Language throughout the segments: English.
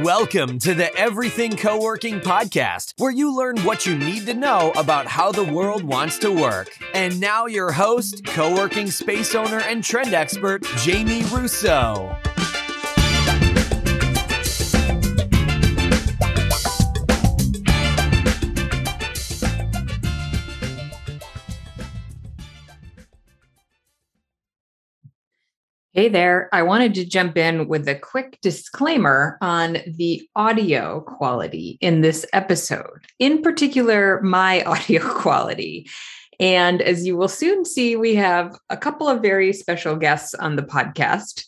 Welcome to the Everything Co working Podcast, where you learn what you need to know about how the world wants to work. And now, your host, co working space owner, and trend expert, Jamie Russo. Hey there. I wanted to jump in with a quick disclaimer on the audio quality in this episode, in particular, my audio quality. And as you will soon see, we have a couple of very special guests on the podcast.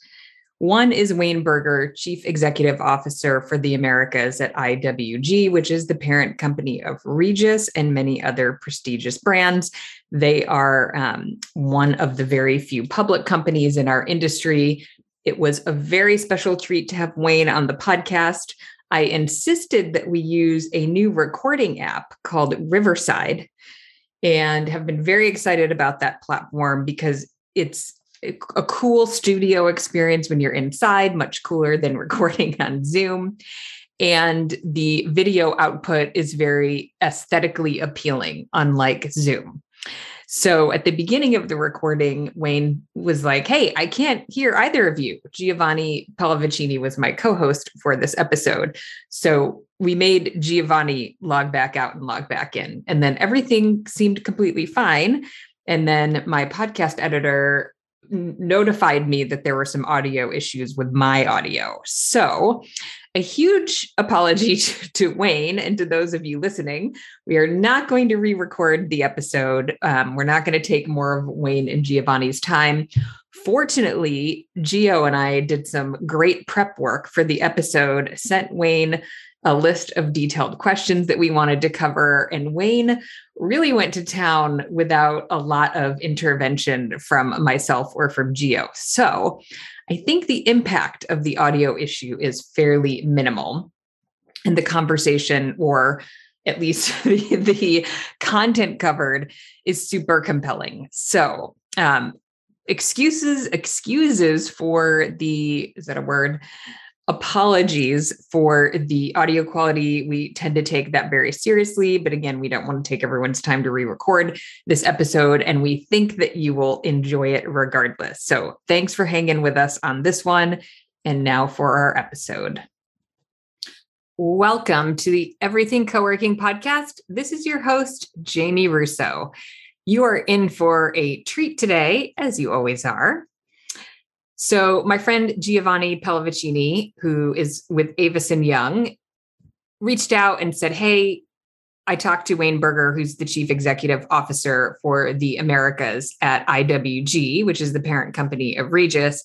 One is Wayne Berger, Chief Executive Officer for the Americas at IWG, which is the parent company of Regus and many other prestigious brands. They are um, one of the very few public companies in our industry. It was a very special treat to have Wayne on the podcast. I insisted that we use a new recording app called Riverside and have been very excited about that platform because it's a cool studio experience when you're inside, much cooler than recording on Zoom. And the video output is very aesthetically appealing, unlike Zoom. So at the beginning of the recording, Wayne was like, Hey, I can't hear either of you. Giovanni Pallavicini was my co host for this episode. So we made Giovanni log back out and log back in. And then everything seemed completely fine. And then my podcast editor notified me that there were some audio issues with my audio. So, a huge apology to, Wayne and to those of you listening. We are not going to re record the episode. Um, we're not going to take more of Wayne and Giovanni's time. Fortunately, Gio and I did some great prep work for the episode, sent Wayne a list of detailed questions that we wanted to cover. And Wayne really went to town without a lot of intervention from myself or from Gio. So I think the impact of the audio issue is fairly minimal. And the conversation, or at least the, the content covered, is super compelling. So, um, excuses excuses for the is that a word apologies for the audio quality. We tend to take that very seriously, but again, we don't want to take everyone's time to re record this episode, and we think that you will enjoy it regardless. So thanks for hanging with us on this one. And now for our episode. Welcome to the Everything Co working podcast. This is your host, Jamie Russo. You are in for a treat today, as you always are. So my friend Giovanni Pallavicini, who is with Avison Young, reached out and said, Hey, I talked to Wayne Berger, who's the chief executive officer for the Americas at IWG, which is the parent company of Regus,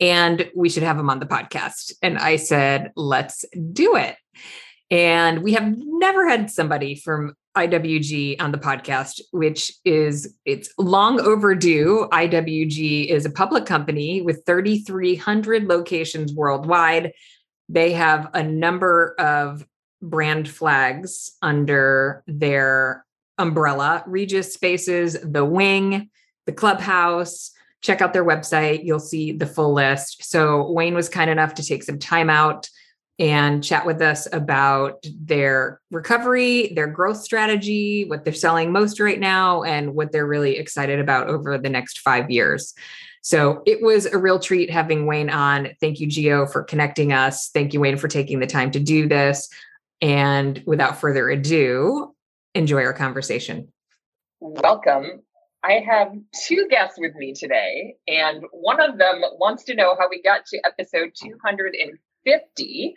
and we should have him on the podcast. And I said, let's do it. And we have never had somebody from IWG on the podcast, which is it's long overdue. IWG is a public company with 3,300 locations worldwide. They have a number of brand flags under their umbrella Regus Spaces, The Wing, The Clubhouse. Check out their website. You'll see the full list. So, Wayne was kind enough to take some time out and chat with us about their recovery, their growth strategy, what they're selling most right now, and what they're really excited about over the next five years. So it was a real treat having Wayne on. Thank you, Gio, for connecting us. Thank you, Wayne, for taking the time to do this. And without further ado, enjoy our conversation. Welcome. I have two guests with me today, and one of them wants to know how we got to episode 250 50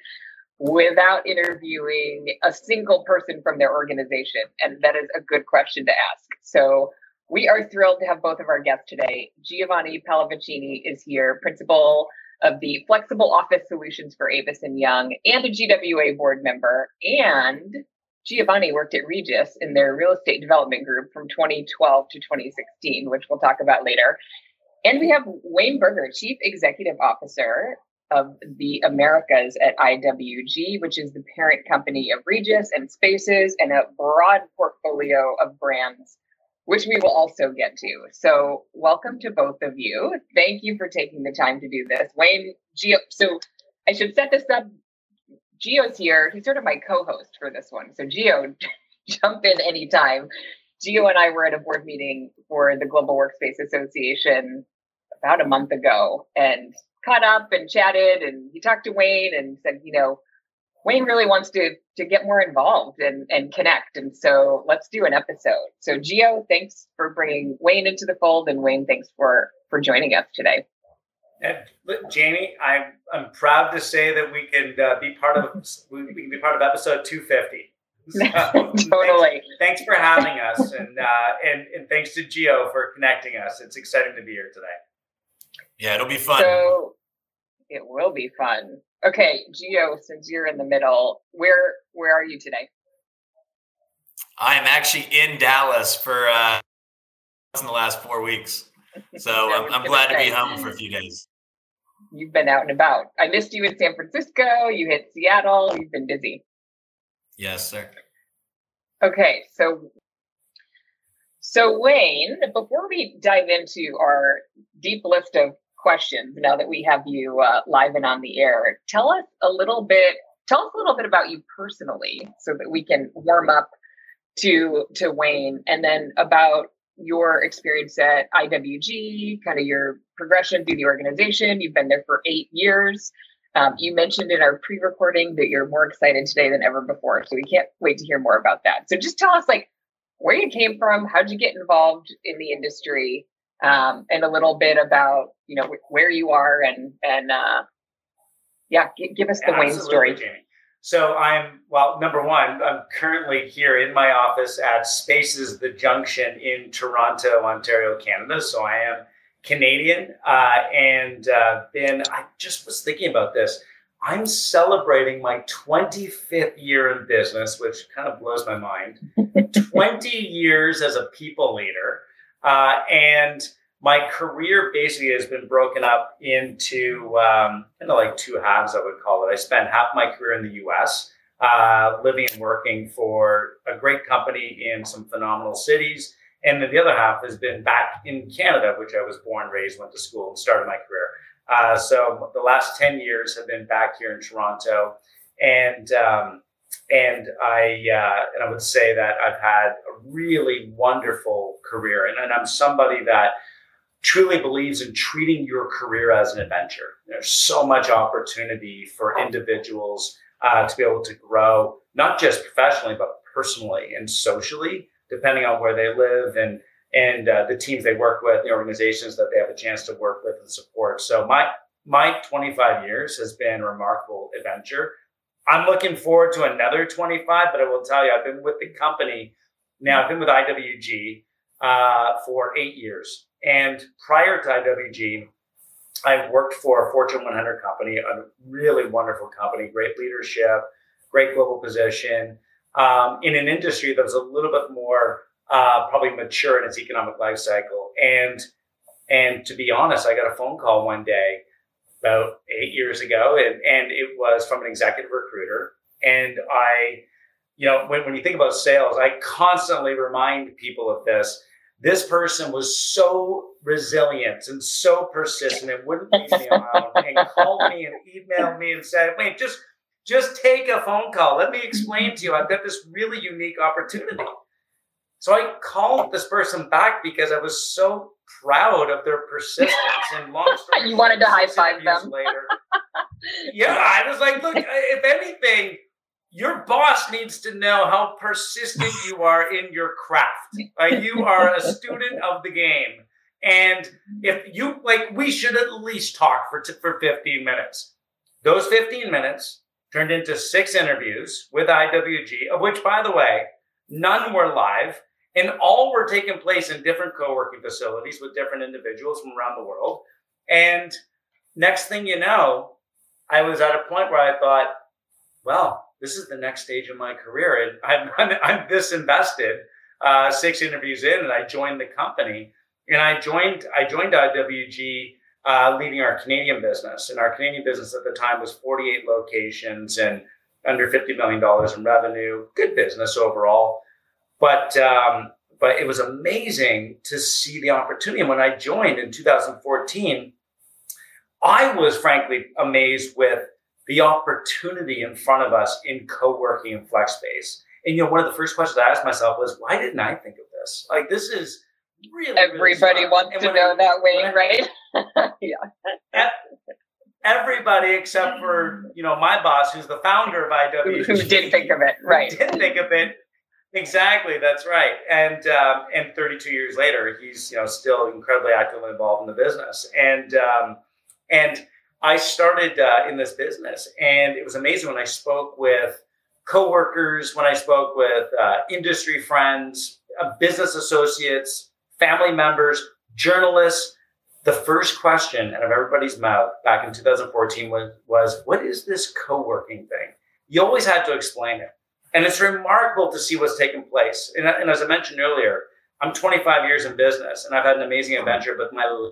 without interviewing a single person from their organization? And that is a good question to ask. So we are thrilled to have both of our guests today. Giovanni Pallavicini is here, principal of the Flexible Office Solutions for Avison Young and a GWA board member. And Giovanni worked at Regus in their real estate development group from 2012 to 2016, which we'll talk about later. And we have Wayne Berger, Chief Executive Officer of the Americas at IWG, which is the parent company of Regus and Spaces and a broad portfolio of brands, which we will also get to. So, welcome to both of you. Thank you for taking the time to do this. Wayne, Gio, so I should set this up Gio's here. He's sort of my co-host for this one. So Gio, jump in anytime. Gio and I were at a board meeting for the Global Workspace Association about a month ago and caught up and chatted and he talked to Wayne and said, you know, Wayne really wants to to get more involved and and connect. And so let's do an episode. So Gio, thanks for bringing Wayne into the fold and Wayne, thanks for for joining us today. And Jamie, I'm I'm proud to say that we can uh, be part of we can be part of episode 250. So, totally. Thanks, thanks, for having us, and uh, and and thanks to Gio for connecting us. It's exciting to be here today. Yeah, it'll be fun. So it will be fun. Okay, Gio, since you're in the middle, where where are you today? I am actually in Dallas for uh, in the last four weeks, so I'm, I'm glad say. to be home for a few days. You've been out and about. I missed you in San Francisco. You hit Seattle. You've been busy. Yes, sir. Okay, so so Wayne, before we dive into our deep list of questions, now that we have you uh, live and on the air, tell us a little bit. Tell us a little bit about you personally, so that we can warm up to to Wayne, and then about your experience at IWG, kind of your progression through the organization. You've been there for eight years. Um, you mentioned in our pre-recording that you're more excited today than ever before, so we can't wait to hear more about that. So just tell us, like, where you came from, how'd you get involved in the industry, um, and a little bit about you know where you are and and uh, yeah, g- give us the Absolutely, Wayne story. Jamie. So I'm well. Number one, I'm currently here in my office at Spaces the Junction in Toronto, Ontario, Canada. So I am Canadian, uh, and uh, been. I just was thinking about this. I'm celebrating my 25th year in business, which kind of blows my mind. 20 years as a people leader, uh, and my career basically has been broken up into um, kind of like two halves, I would call it. I spent half my career in the US, uh, living and working for a great company in some phenomenal cities. And then the other half has been back in Canada, which I was born, raised, went to school, and started my career. Uh, so the last 10 years have been back here in Toronto. And um, and I uh, and I would say that I've had a really wonderful career, and, and I'm somebody that truly believes in treating your career as an adventure. There's so much opportunity for individuals uh, to be able to grow, not just professionally, but personally and socially, depending on where they live and and uh, the teams they work with, the organizations that they have a chance to work with and support. So my my 25 years has been a remarkable adventure. I'm looking forward to another 25, but I will tell you, I've been with the company now. I've been with IWG uh, for eight years. And prior to IWG, I worked for a Fortune 100 company, a really wonderful company, great leadership, great global position um, in an industry that was a little bit more uh, probably mature in its economic life cycle. And and to be honest, I got a phone call one day about eight years ago, and, and it was from an executive recruiter. And I, you know, when, when you think about sales, I constantly remind people of this this person was so resilient and so persistent and wouldn't leave me alone and called me and emailed me and said, wait, just just take a phone call. Let me explain to you. I've got this really unique opportunity. So I called this person back because I was so proud of their persistence and long story. you wanted to high five them later. yeah, I was like, look, if anything, your boss needs to know how persistent you are in your craft. Like you are a student of the game. And if you like, we should at least talk for, t- for 15 minutes. Those 15 minutes turned into six interviews with IWG, of which, by the way, none were live and all were taking place in different co-working facilities with different individuals from around the world. And next thing you know, I was at a point where I thought, well, this is the next stage of my career. And I'm, I'm, I'm this invested. Uh, six interviews in, and I joined the company. And I joined I joined IWG uh, leading our Canadian business. And our Canadian business at the time was 48 locations and under 50 million dollars in revenue. Good business overall, but um, but it was amazing to see the opportunity. And when I joined in 2014, I was frankly amazed with the opportunity in front of us in co-working and flex space. And you know, one of the first questions I asked myself was, why didn't I think of this? Like this is really everybody really wants to know I, that way, I, right? yeah. Everybody except for you know my boss, who's the founder of IW, who, who did think of it, right? Didn't think of it. Exactly, that's right. And um, and 32 years later, he's you know still incredibly actively involved in the business. And um, and I started uh, in this business, and it was amazing when I spoke with coworkers, when I spoke with uh, industry friends, uh, business associates, family members, journalists. The first question out of everybody's mouth back in 2014 was, was What is this co working thing? You always had to explain it. And it's remarkable to see what's taken place. And, and as I mentioned earlier, I'm 25 years in business and I've had an amazing adventure but my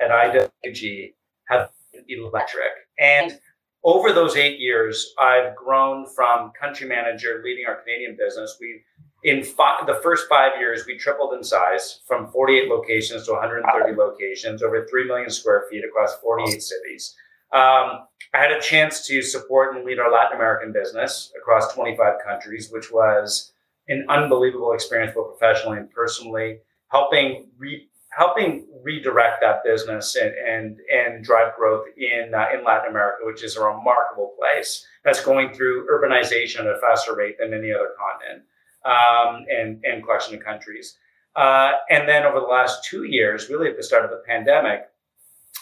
at IWG have been electric. And over those eight years, I've grown from country manager leading our Canadian business. We in five, the first five years, we tripled in size from 48 locations to 130 locations, over 3 million square feet across 48 cities. Um, I had a chance to support and lead our Latin American business across 25 countries, which was an unbelievable experience, both professionally and personally, helping re- helping redirect that business and and, and drive growth in uh, in Latin America, which is a remarkable place that's going through urbanization at a faster rate than any other continent um, and, and collection of countries. Uh, and then over the last two years, really at the start of the pandemic,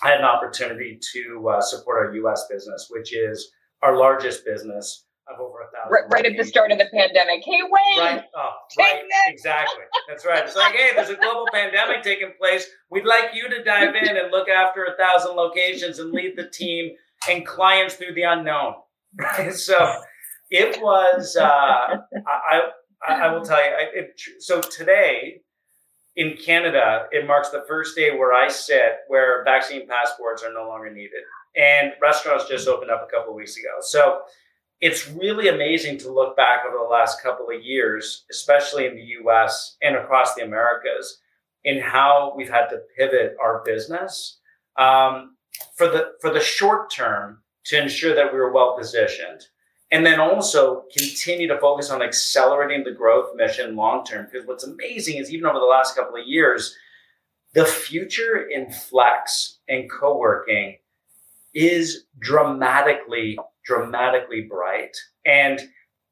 I had an opportunity to uh, support our US business, which is our largest business of over a thousand. Right, right at the start of the pandemic. Hey, Wayne! Right, oh, right, exactly. That's right. It's like, hey, there's a global pandemic taking place. We'd like you to dive in and look after a thousand locations and lead the team and clients through the unknown. Right. So it was, uh, I, I, I will tell you. It, so today in Canada, it marks the first day where I sit where vaccine passports are no longer needed, and restaurants just opened up a couple weeks ago. So it's really amazing to look back over the last couple of years, especially in the U.S. and across the Americas, in how we've had to pivot our business um, for the for the short term to ensure that we were well positioned and then also continue to focus on accelerating the growth mission long term. Because what's amazing is even over the last couple of years, the future in flex and co working is dramatically, dramatically bright. And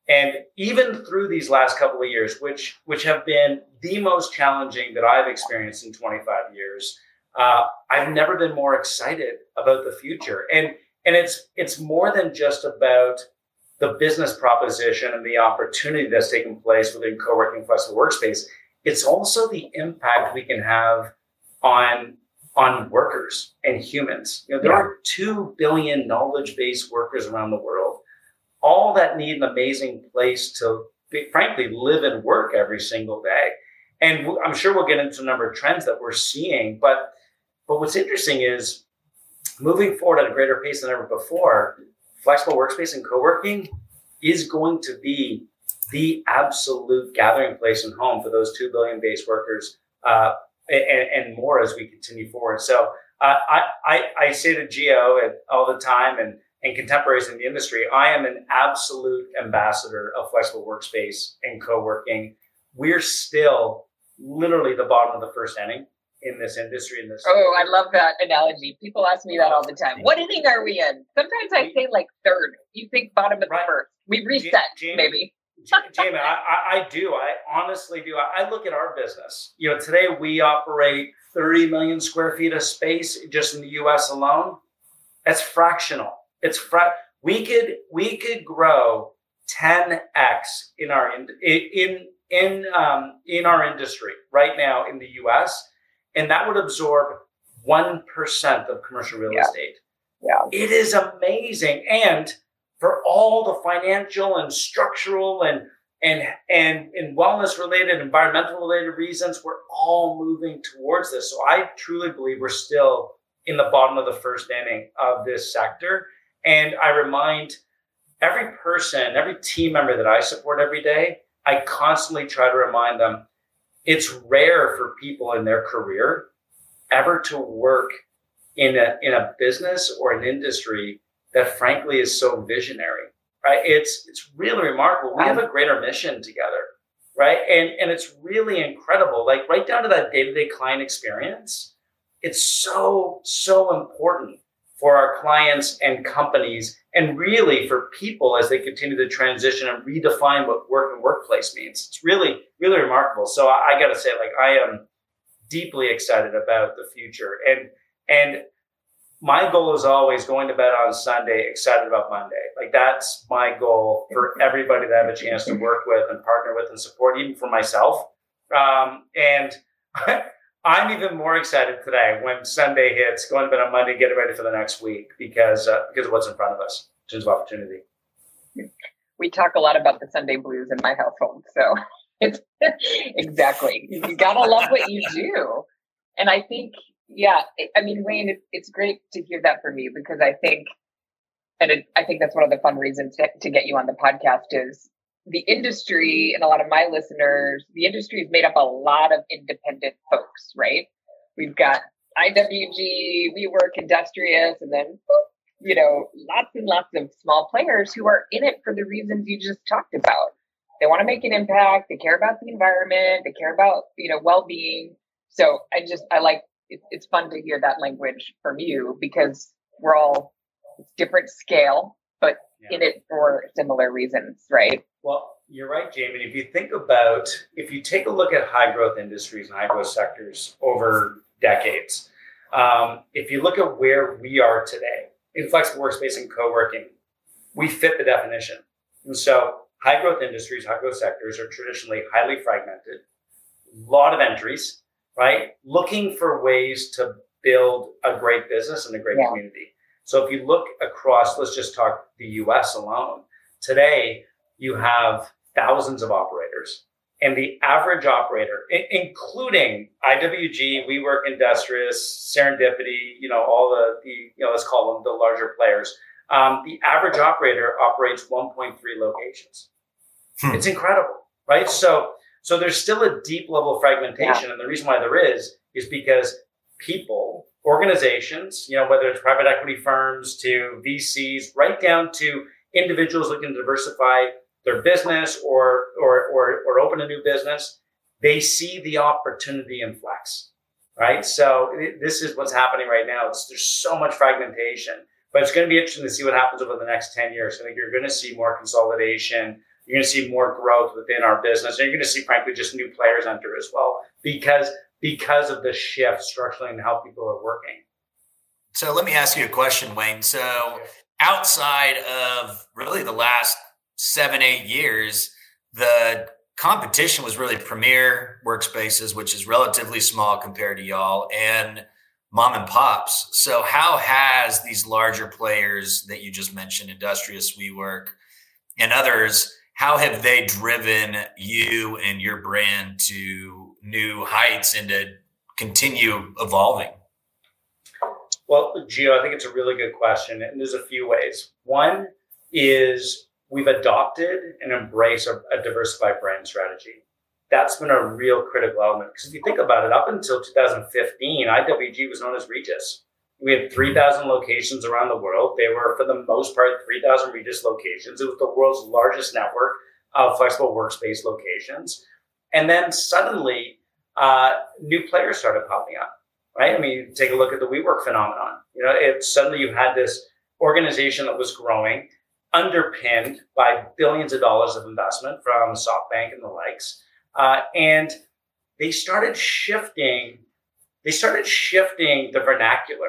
and even through these last couple of years, which which have been the most challenging that I've experienced in 25 years, uh, I've never been more excited about the future. And and it's it's more than just about the business proposition and the opportunity that's taking place within co-working flexible workspace, it's also the impact we can have on on workers and humans. You know, there yeah. are two billion knowledge-based workers around the world, all that need an amazing place to, be, frankly, live and work every single day. And I'm sure we'll get into a number of trends that we're seeing. But but what's interesting is moving forward at a greater pace than ever before flexible workspace and co-working is going to be the absolute gathering place and home for those 2 billion base workers uh, and, and, more as we continue forward. So uh, I, I, I, say to Gio all the time and, and contemporaries in the industry, I am an absolute ambassador of flexible workspace and co-working. We're still literally the bottom of the first inning in this industry in this oh i love that analogy people ask me that all the time what inning are we in sometimes i say like third you think bottom of right. the first we reset Jamie, maybe Jamie, I, I, do. I honestly do. I, look at our business. You know, today we operate 30 million square feet of space just in the U.S. alone. That's fractional. It's fra- we could we could grow 10x in our in in in um, in our industry right now in the U.S and that would absorb 1% of commercial real yeah. estate. Yeah. It is amazing. And for all the financial and structural and and and and wellness related, environmental related reasons, we're all moving towards this. So I truly believe we're still in the bottom of the first inning of this sector. And I remind every person, every team member that I support every day, I constantly try to remind them it's rare for people in their career ever to work in a in a business or an industry that frankly is so visionary, right? It's it's really remarkable. We have a greater mission together, right? And and it's really incredible. Like right down to that day-to-day client experience. It's so, so important for our clients and companies and really for people as they continue to transition and redefine what work and workplace means. It's really, really remarkable. So I, I got to say, like, I am deeply excited about the future. And, and my goal is always going to bed on Sunday, excited about Monday. Like that's my goal for everybody that I have a chance to work with and partner with and support, even for myself. Um, and I'm even more excited today when Sunday hits, going to bed on Monday, getting ready for the next week because uh, because of what's in front of us in terms of opportunity. We talk a lot about the Sunday blues in my household, so exactly you gotta love what you do, and I think yeah, I mean, Wayne, it, it's great to hear that from you because I think, and it, I think that's one of the fun reasons to, to get you on the podcast is the industry and a lot of my listeners, the industry is made up a lot of independent folks, right? We've got IWG, WeWork, Industrious, and then, you know, lots and lots of small players who are in it for the reasons you just talked about. They want to make an impact. They care about the environment. They care about, you know, well-being. So I just, I like it, it's fun to hear that language from you because we're all different scale, but yeah. in it for similar reasons, right? Well, you're right, Jamie. If you think about, if you take a look at high growth industries and high growth sectors over decades, um, if you look at where we are today in flexible workspace and co working, we fit the definition. And so, high growth industries, high growth sectors are traditionally highly fragmented, a lot of entries, right? Looking for ways to build a great business and a great yeah. community. So if you look across, let's just talk the US alone. Today, you have thousands of operators. And the average operator, including IWG, WeWork, Industrious, Serendipity, you know, all the, the you know, let's call them the larger players, um, the average operator operates 1.3 locations. Hmm. It's incredible, right? So so there's still a deep level of fragmentation. Yeah. And the reason why there is, is because people, organizations, you know, whether it's private equity firms to VCs, right down to individuals looking to diversify their business or, or, or, or open a new business, they see the opportunity in flex, right? So this is what's happening right now. It's, there's so much fragmentation, but it's going to be interesting to see what happens over the next 10 years. I think you're going to see more consolidation you're going to see more growth within our business. And you're going to see, frankly, just new players enter as well because because of the shift structurally in how people are working. So let me ask you a question, Wayne. So outside of really the last seven, eight years, the competition was really premier workspaces, which is relatively small compared to y'all, and mom and pops. So how has these larger players that you just mentioned, Industrious, WeWork, and others, how have they driven you and your brand to new heights and to continue evolving? Well, Gio, I think it's a really good question. And there's a few ways. One is we've adopted and embraced a, a diversified brand strategy. That's been a real critical element. Because if you think about it, up until 2015, IWG was known as Regus. We had 3,000 locations around the world. They were, for the most part, 3,000 Regus locations. It was the world's largest network of flexible workspace locations. And then suddenly, uh, new players started popping up, right? I mean, take a look at the WeWork phenomenon. You know, it suddenly you had this organization that was growing, underpinned by billions of dollars of investment from SoftBank and the likes, uh, and they started shifting. They started shifting the vernacular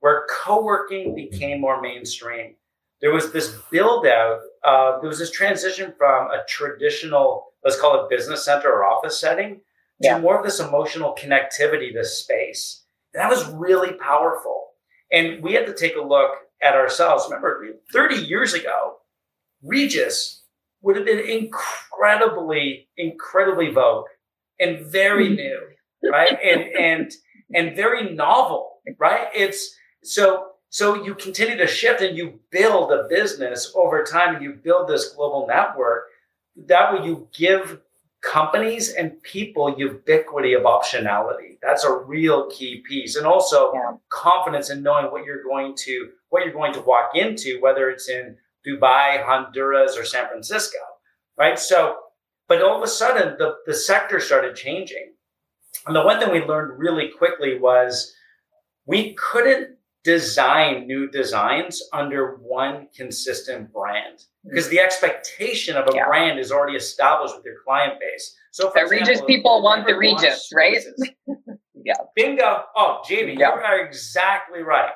where co-working became more mainstream. There was this build out, uh, there was this transition from a traditional, let's call it business center or office setting, to yeah. more of this emotional connectivity, this space. And that was really powerful. And we had to take a look at ourselves. Remember, 30 years ago, Regus would have been incredibly, incredibly vogue and very mm-hmm. new, right? and and and very novel, right? It's so so you continue to shift and you build a business over time and you build this global network. That way you give companies and people ubiquity of optionality. That's a real key piece. And also yeah. confidence in knowing what you're going to what you're going to walk into, whether it's in Dubai, Honduras, or San Francisco. Right. So, but all of a sudden the, the sector started changing. And the one thing we learned really quickly was we couldn't design new designs under one consistent brand because the expectation of a yeah. brand is already established with your client base. So, the example, Regus people want the Regus, right? yeah. Bingo. Oh, Jamie, yeah. you are exactly right.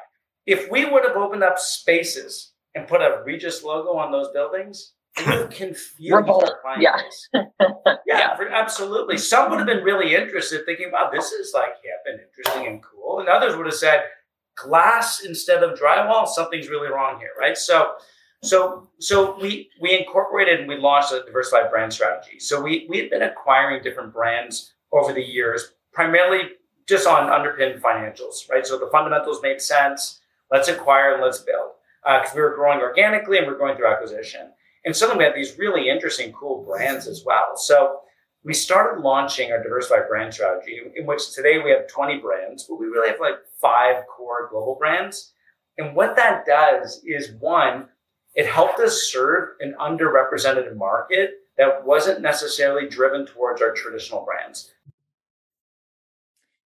If we would have opened up spaces and put a Regus logo on those buildings, have confused our yeah. yeah, yeah. For, absolutely. Some would have been really interested, thinking, wow, this is like hip and interesting and cool. And others would have said, glass instead of drywall, something's really wrong here, right? So, so, so we we incorporated and we launched a diversified brand strategy. So we we had been acquiring different brands over the years, primarily just on underpinned financials, right? So the fundamentals made sense. Let's acquire and let's build because uh, we were growing organically and we we're going through acquisition. And suddenly we had these really interesting, cool brands as well. So we started launching our diversified brand strategy, in which today we have 20 brands, but we really have like five core global brands. And what that does is one, it helped us serve an underrepresented market that wasn't necessarily driven towards our traditional brands.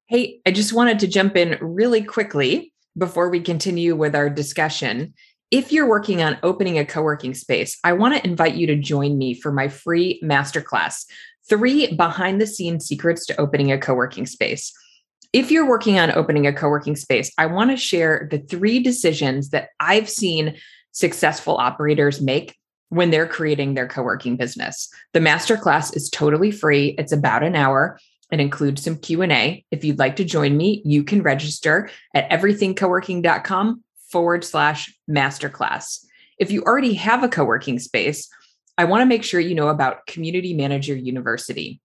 Hey, I just wanted to jump in really quickly before we continue with our discussion. If you're working on opening a co working space, I want to invite you to join me for my free masterclass three behind the scenes secrets to opening a co working space. If you're working on opening a co working space, I want to share the three decisions that I've seen successful operators make when they're creating their co working business. The masterclass is totally free, it's about an hour. It include some Q&A. If you'd like to join me, you can register at everythingcoworking.com forward slash masterclass. If you already have a co-working space, I want to make sure you know about Community Manager University.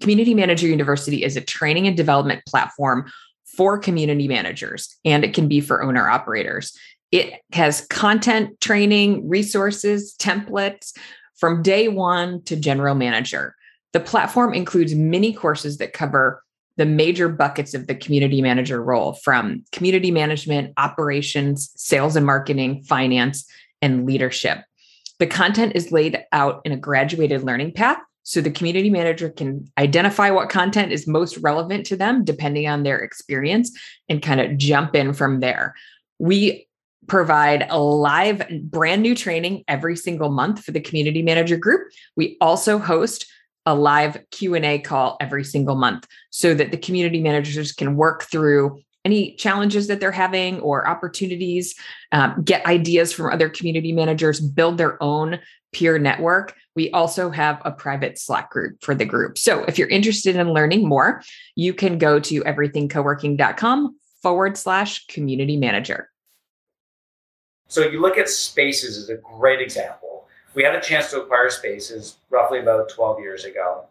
Community Manager University is a training and development platform for community managers, and it can be for owner operators. It has content, training, resources, templates from day one to general manager. The platform includes many courses that cover the major buckets of the community manager role from community management, operations, sales and marketing, finance, and leadership. The content is laid out in a graduated learning path so the community manager can identify what content is most relevant to them depending on their experience and kind of jump in from there. We provide a live brand new training every single month for the community manager group. We also host a live Q&A call every single month so that the community managers can work through any challenges that they're having or opportunities, um, get ideas from other community managers, build their own peer network. We also have a private Slack group for the group. So if you're interested in learning more, you can go to everythingcoworking.com forward slash community manager. So you look at Spaces as a great example. We had a chance to acquire Spaces roughly about 12 years ago.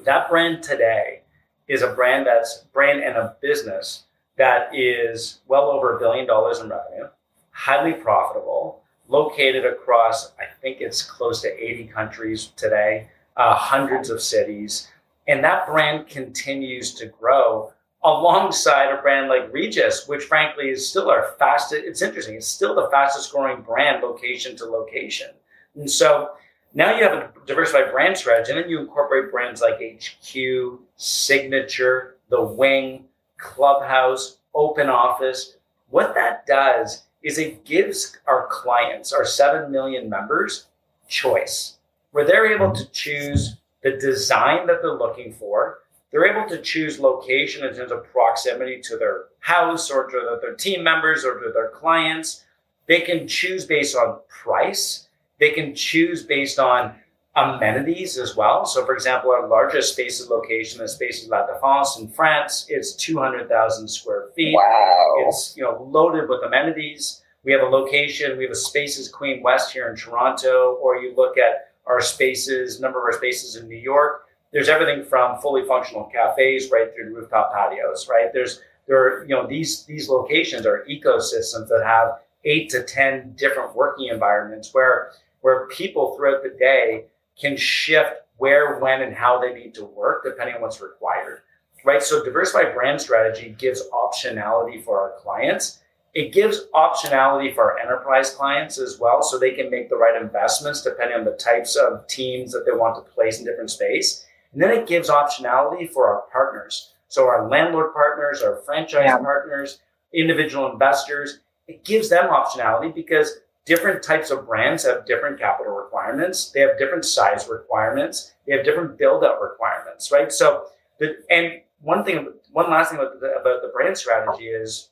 That brand today is a brand that's brand and a business that is well over a billion dollars in revenue, highly profitable, located across, I think it's close to 80 countries today, uh, hundreds of cities. And that brand continues to grow alongside a brand like Regus, which frankly is still our fastest. It's interesting. It's still the fastest growing brand location to location. And so now you have a diversified brand strategy, and then you incorporate brands like HQ, Signature, The Wing, Clubhouse, Open Office. What that does is it gives our clients, our 7 million members, choice where they're able to choose the design that they're looking for. They're able to choose location in terms of proximity to their house or to their team members or to their clients. They can choose based on price. They can choose based on amenities as well. So, for example, our largest Spaces location is Spaces La Défense in France. It's 200,000 square feet. Wow. It's you know loaded with amenities. We have a location. We have a Spaces Queen West here in Toronto. Or you look at our spaces, number of our spaces in New York. There's everything from fully functional cafes right through to rooftop patios. Right there's there are, you know these these locations are ecosystems that have eight to ten different working environments where where people throughout the day can shift where, when, and how they need to work depending on what's required. Right. So diversified brand strategy gives optionality for our clients. It gives optionality for our enterprise clients as well, so they can make the right investments depending on the types of teams that they want to place in different space. And then it gives optionality for our partners. So our landlord partners, our franchise yeah. partners, individual investors, it gives them optionality because different types of brands have different capital requirements. They have different size requirements. They have different build out requirements, right? So, the, and one thing, one last thing about the, about the brand strategy is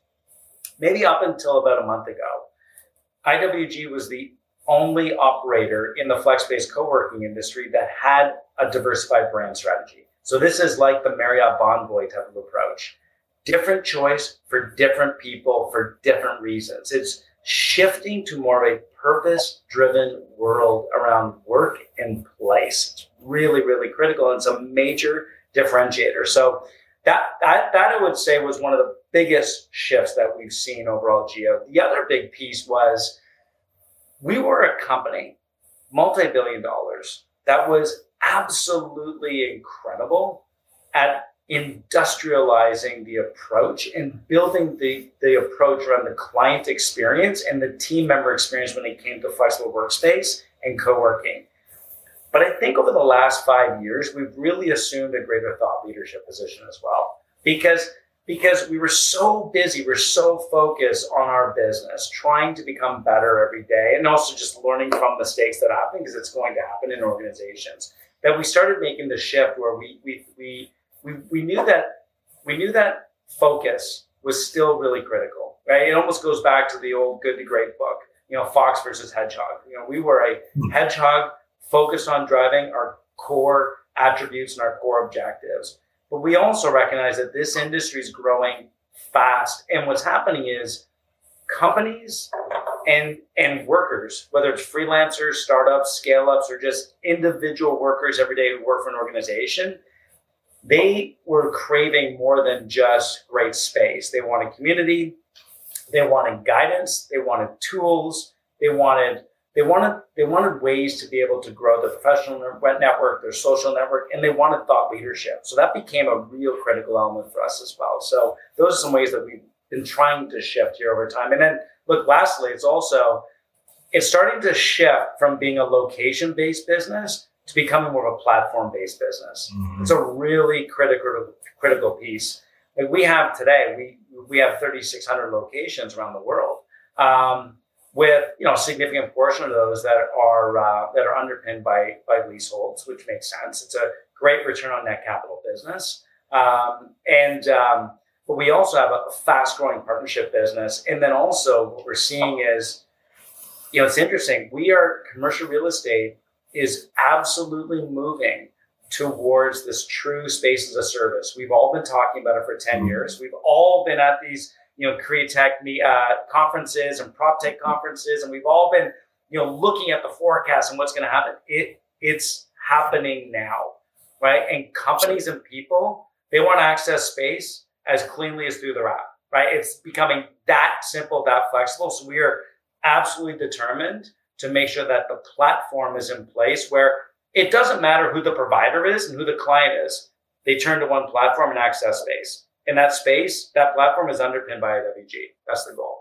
maybe up until about a month ago, IWG was the only operator in the flex based co working industry that had a diversified brand strategy. So, this is like the Marriott Bonvoy type of approach. Different choice for different people for different reasons. It's shifting to more of a purpose driven world around work and place. It's really, really critical. And it's a major differentiator. So that, that, that I would say was one of the biggest shifts that we've seen overall Gio. The other big piece was we were a company, multi-billion dollars, that was absolutely incredible at industrializing the approach and building the, the approach around the client experience and the team member experience when it came to flexible workspace and co-working. But I think over the last five years, we've really assumed a greater thought leadership position as well. Because because we were so busy, we're so focused on our business, trying to become better every day, and also just learning from mistakes that happen because it's going to happen in organizations. That we started making the shift where we we we we, we knew that we knew that focus was still really critical, right? It almost goes back to the old Good to Great book, you know, Fox versus Hedgehog. You know, we were a hmm. hedgehog focused on driving our core attributes and our core objectives. But we also recognize that this industry is growing fast. And what's happening is companies and and workers, whether it's freelancers, startups, scale ups, or just individual workers every day who work for an organization, they were craving more than just great space. They wanted community, they wanted guidance, they wanted tools, they wanted they wanted they wanted ways to be able to grow their professional network, their social network, and they wanted thought leadership. So that became a real critical element for us as well. So those are some ways that we've been trying to shift here over time. And then look, lastly, it's also it's starting to shift from being a location based business to becoming more of a platform based business. Mm-hmm. It's a really critical critical piece. Like we have today, we we have 3,600 locations around the world. Um, with you know a significant portion of those that are uh, that are underpinned by by leaseholds, which makes sense. It's a great return on net capital business, um, and um, but we also have a fast growing partnership business, and then also what we're seeing is, you know, it's interesting. We are commercial real estate is absolutely moving towards this true space as a service. We've all been talking about it for 10 mm-hmm. years. We've all been at these you know, CREtech uh, conferences and prop tech conferences, and we've all been, you know, looking at the forecast and what's going to happen. It it's happening now, right? And companies and people they want to access space as cleanly as through their app, right? It's becoming that simple, that flexible. So we are absolutely determined to make sure that the platform is in place where it doesn't matter who the provider is and who the client is. They turn to one platform and access space in that space, that platform is underpinned by IWG. That's the goal.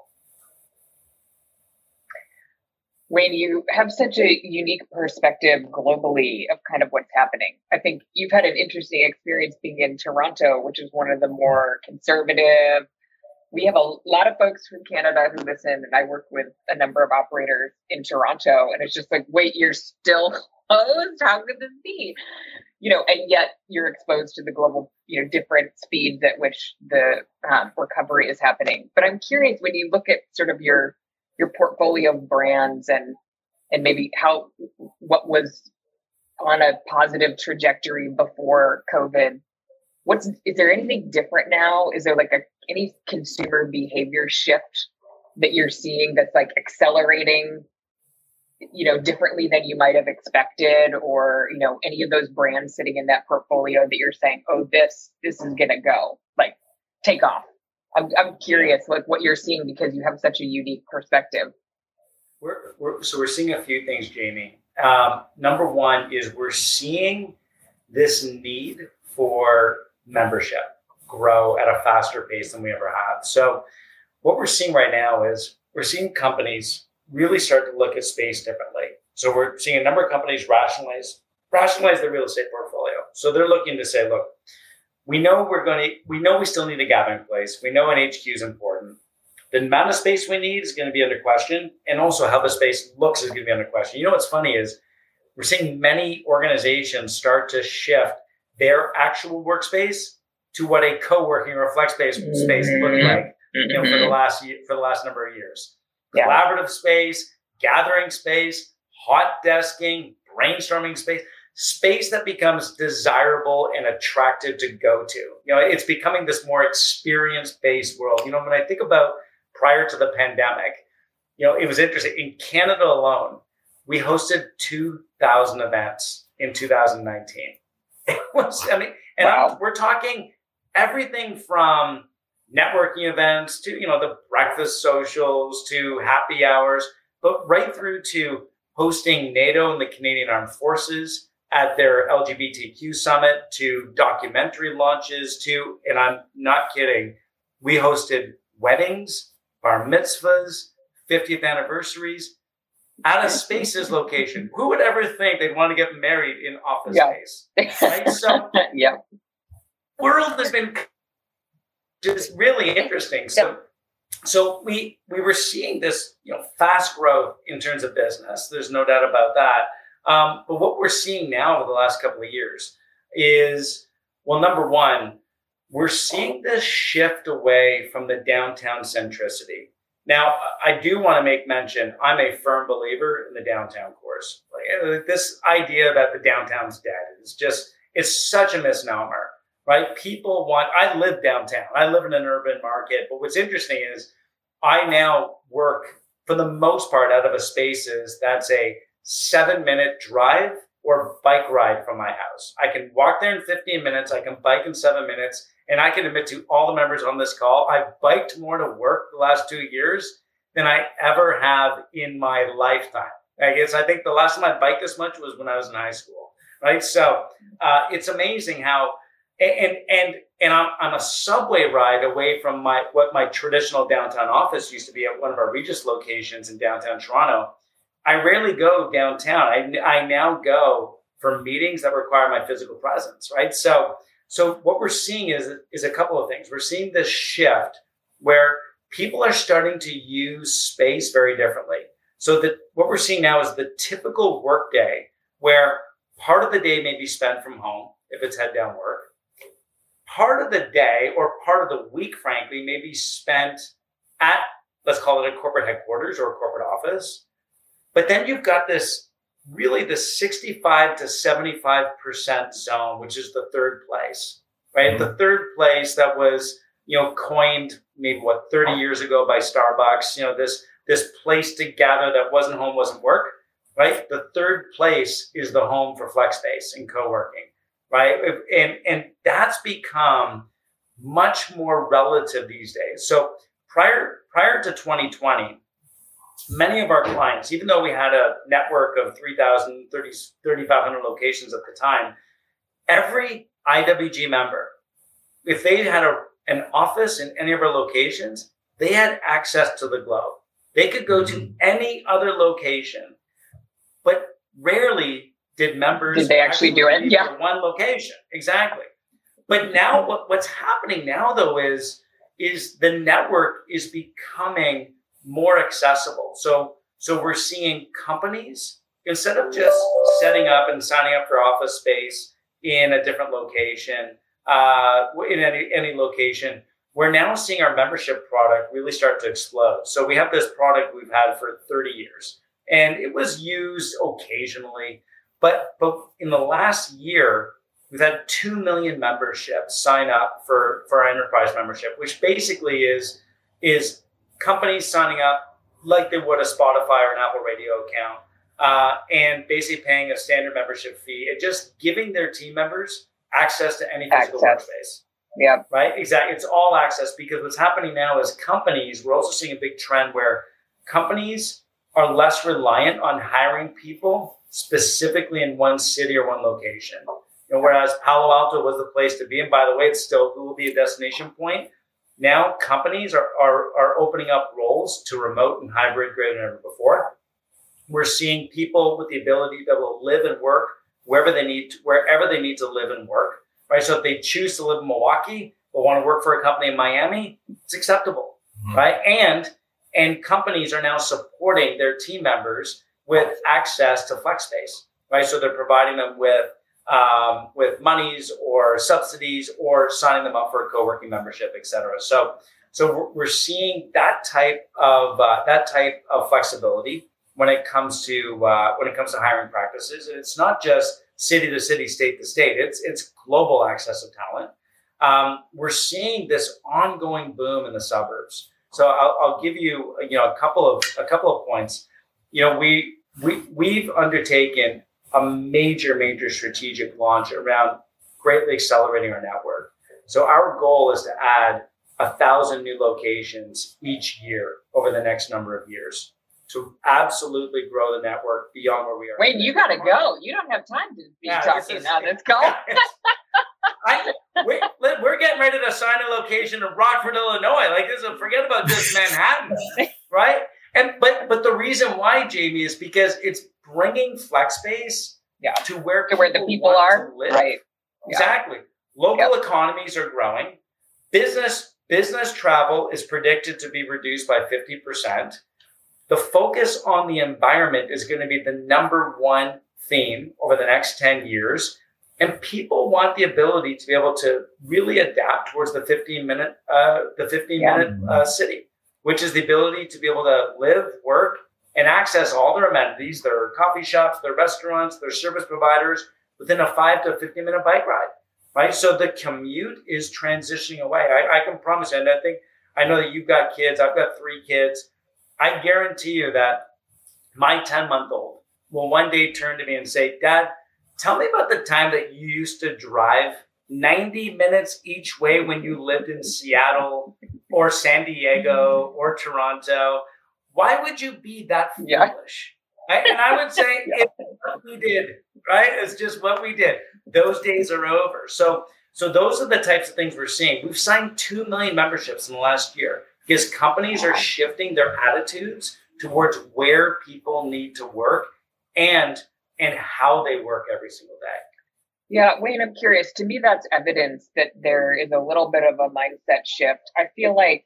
Wayne, you have such a unique perspective globally of kind of what's happening. I think you've had an interesting experience being in Toronto, which is one of the more conservative. We have a lot of folks from Canada who listen, and I work with a number of operators in Toronto, and it's just like, wait, you're still closed? How could this be? you know, and yet you're exposed to the global, you know, different speeds at which the um, recovery is happening. But I'm curious when you look at sort of your your portfolio of brands and and maybe how what was on a positive trajectory before COVID. What's is there anything different now? Is there like a any consumer behavior shift that you're seeing that's like accelerating you know differently than you might have expected or you know any of those brands sitting in that portfolio that you're saying oh this this is to go like take off? I'm, I'm curious like what you're seeing because you have such a unique perspective. We're, we're so we're seeing a few things jamie. Um, number one is we're seeing this need for membership grow at a faster pace than we ever have. So, what we're seeing right now is we're seeing companies really start to look at space differently. So, we're seeing a number of companies rationalize rationalize their real estate portfolio. So, they're looking to say, look, we know we're going to, we know we still need a gathering place. We know an HQ is important. The amount of space we need is going to be under question, and also how the space looks is going to be under question. You know what's funny is we're seeing many organizations start to shift their actual workspace to what a co-working or flex space mm-hmm. space looked like you know, for the mm-hmm. last year, for the last number of years. Yeah. Collaborative space, gathering space, hot desking, brainstorming space, space that becomes desirable and attractive to go to. You know, it's becoming this more experience-based world. You know, when I think about prior to the pandemic, you know, it was interesting. In Canada alone, we hosted 2,000 events in 2019. It was, I mean, and wow. we're talking everything from networking events to, you know, the breakfast socials to happy hours, but right through to hosting NATO and the Canadian Armed Forces at their LGBTQ summit to documentary launches to, and I'm not kidding, we hosted weddings, bar mitzvahs, 50th anniversaries at a spaces location. Who would ever think they'd want to get married in office yeah. space? Right? So yeah. World has been just really interesting. So yeah. so we we were seeing this, you know, fast growth in terms of business. There's no doubt about that. Um, but what we're seeing now over the last couple of years is well, number one, we're seeing this shift away from the downtown centricity. Now, I do want to make mention, I'm a firm believer in the downtown course. Like, this idea that the downtown's dead is just, it's such a misnomer, right? People want, I live downtown, I live in an urban market. But what's interesting is I now work for the most part out of a spaces that's a seven minute drive or bike ride from my house. I can walk there in 15 minutes, I can bike in seven minutes and I can admit to all the members on this call, I've biked more to work the last two years than I ever have in my lifetime. I guess I think the last time I biked this much was when I was in high school, right? So uh, it's amazing how and and and I'm, I'm a subway ride away from my what my traditional downtown office used to be at one of our Regus locations in downtown Toronto. I rarely go downtown. I I now go for meetings that require my physical presence, right? So so what we're seeing is is a couple of things. We're seeing this shift where people are starting to use space very differently. So that what we're seeing now is the typical workday where part of the day may be spent from home if it's head down work. Part of the day or part of the week, frankly, may be spent at let's call it a corporate headquarters or a corporate office. But then you've got this really the 65 to 75% zone, which is the third place, right? Mm-hmm. The third place that was, you know, coined maybe what 30 years ago by Starbucks, you know, this this place to gather that wasn't home, wasn't work, right? The third place is the home for flex space and co-working, right? And and that's become much more relative these days. So prior prior to 2020, many of our clients, even though we had a network of 3,000, 3,500 locations at the time, every IWG member, if they had a, an office in any of our locations, they had access to the globe. They could go to mm-hmm. any other location, but rarely did members did they actually, do it? Yeah, one location exactly. But now, what, what's happening now though is is the network is becoming more accessible. So so we're seeing companies instead of just setting up and signing up for office space in a different location, uh, in any any location, we're now seeing our membership product really start to explode. So we have this product we've had for 30 years, and it was used occasionally, but but in the last year. We've had 2 million memberships sign up for, for our enterprise membership, which basically is, is companies signing up like they would a Spotify or an Apple Radio account, uh, and basically paying a standard membership fee and just giving their team members access to any physical access. workspace. Yeah. Right. Exactly. It's all access because what's happening now is companies. We're also seeing a big trend where companies are less reliant on hiring people specifically in one city or one location. You know, whereas Palo Alto was the place to be, and by the way, it's still will be a destination point. Now companies are, are, are opening up roles to remote and hybrid greater than ever before. We're seeing people with the ability to be able to live and work wherever they need to, wherever they need to live and work. Right. So if they choose to live in Milwaukee but want to work for a company in Miami, it's acceptable. Mm-hmm. Right. And and companies are now supporting their team members with access to flex space. Right. So they're providing them with um, with monies or subsidies or signing them up for a co-working membership, et cetera. So, so we're seeing that type of uh, that type of flexibility when it comes to uh, when it comes to hiring practices, and it's not just city to city, state to state. It's it's global access of talent. Um, we're seeing this ongoing boom in the suburbs. So I'll, I'll give you you know a couple of a couple of points. You know we we we've undertaken a major, major strategic launch around greatly accelerating our network. So our goal is to add a thousand new locations each year over the next number of years to absolutely grow the network beyond where we are. Wait, you got to go. You don't have time to be yeah, talking is, now. Let's go. I, we, are getting ready to sign a location in Rockford, Illinois. Like this, forget about just Manhattan, right? And but but the reason why, Jamie, is because it's bringing flex space yeah. to where to where the people are. Right. Exactly. Yeah. Local yep. economies are growing. Business business travel is predicted to be reduced by 50%. The focus on the environment is going to be the number one theme over the next 10 years. And people want the ability to be able to really adapt towards the 15 minute, uh, the 15 yeah. minute uh, city, which is the ability to be able to live, work, and access all their amenities, their coffee shops, their restaurants, their service providers within a five to 15 minute bike ride, right? So the commute is transitioning away. I, I can promise you, and I think I know that you've got kids, I've got three kids. I guarantee you that my 10 month old will one day turn to me and say, Dad, tell me about the time that you used to drive 90 minutes each way when you lived in Seattle or San Diego or Toronto why would you be that foolish? Yeah. Right? And I would say yeah. it's what we did, right? It's just what we did. Those days are over. So, so those are the types of things we're seeing. We've signed two million memberships in the last year because companies are shifting their attitudes towards where people need to work and and how they work every single day. Yeah, Wayne, I'm curious. To me, that's evidence that there is a little bit of a mindset shift. I feel like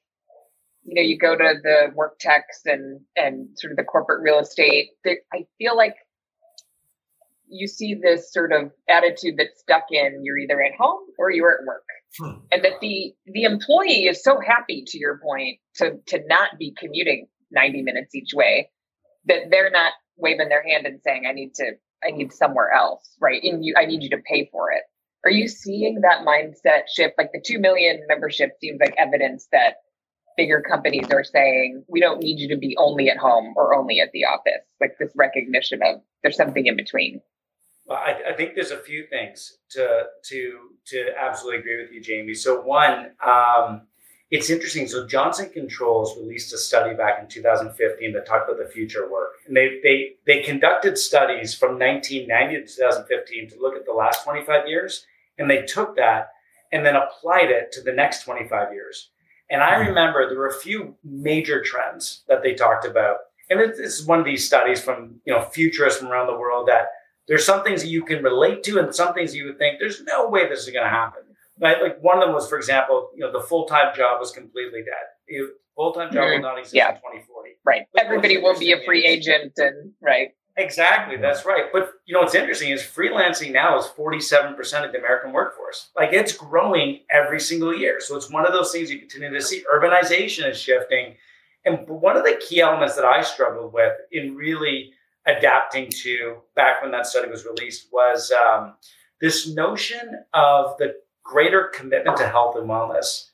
you know, you go to the work techs and and sort of the corporate real estate. I feel like you see this sort of attitude that's stuck in you're either at home or you're at work. Hmm. And that the the employee is so happy to your point to to not be commuting 90 minutes each way that they're not waving their hand and saying I need to I need somewhere else, right? And you I need you to pay for it. Are you seeing that mindset shift? Like the 2 million membership seems like evidence that bigger companies are saying we don't need you to be only at home or only at the office like this recognition of there's something in between well, I, I, think there's a few things to to to absolutely agree with you jamie so one um, it's interesting so johnson controls released a study back in 2015 that talked about the future work and they they they conducted studies from 1990 to 2015 to look at the last 25 years and they took that and then applied it to the next 25 years and I hmm. remember there were a few major trends that they talked about. And this is one of these studies from, you know, futurists from around the world that there's some things that you can relate to and some things you would think there's no way this is going to happen. Right? Like one of them was, for example, you know, the full-time job was completely dead. Full-time job mm-hmm. will not exist yeah. in 2040. Right. Everybody will be a free agent and right. Exactly, that's right. But you know what's interesting is freelancing now is 47% of the American workforce. Like it's growing every single year. So it's one of those things you continue to see. Urbanization is shifting. And one of the key elements that I struggled with in really adapting to back when that study was released was um, this notion of the greater commitment to health and wellness.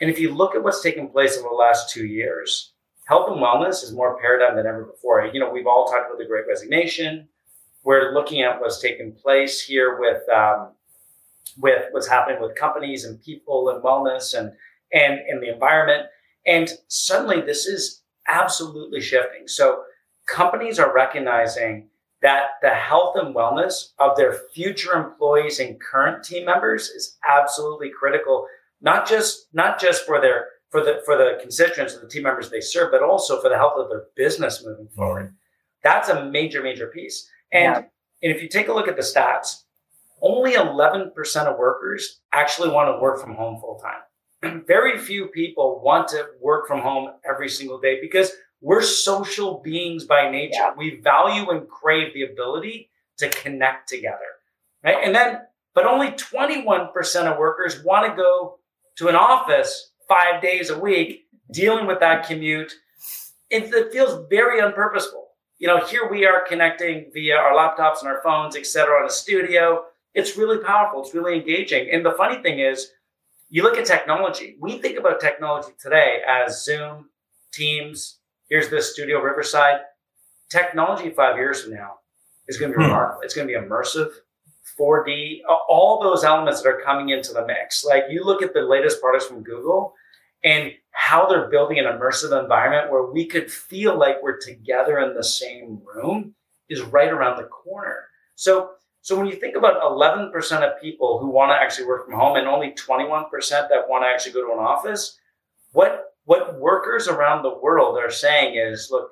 And if you look at what's taken place over the last two years, health and wellness is more paradigm than ever before. You know, we've all talked about the Great Resignation. We're looking at what's taking place here with um, with what's happening with companies and people and wellness and and and the environment. And suddenly, this is absolutely shifting. So companies are recognizing that the health and wellness of their future employees and current team members is absolutely critical not just not just for their for the for the constituents and the team members they serve but also for the health of their business moving forward. That's a major major piece. And yeah. and if you take a look at the stats only 11% of workers actually want to work from home full time. Very few people want to work from home every single day because we're social beings by nature. Yeah. We value and crave the ability to connect together. Right. And then, but only 21% of workers want to go to an office five days a week, dealing with that commute. It, it feels very unpurposeful. You know, here we are connecting via our laptops and our phones, et cetera, on a studio. It's really powerful. It's really engaging. And the funny thing is, you look at technology. We think about technology today as Zoom, Teams, here's this studio Riverside. Technology five years from now is going to be hmm. remarkable. It's going to be immersive, 4D, all those elements that are coming into the mix. Like you look at the latest products from Google and how they're building an immersive environment where we could feel like we're together in the same room is right around the corner. So, so when you think about 11% of people who want to actually work from home and only 21% that want to actually go to an office, what what workers around the world are saying is look,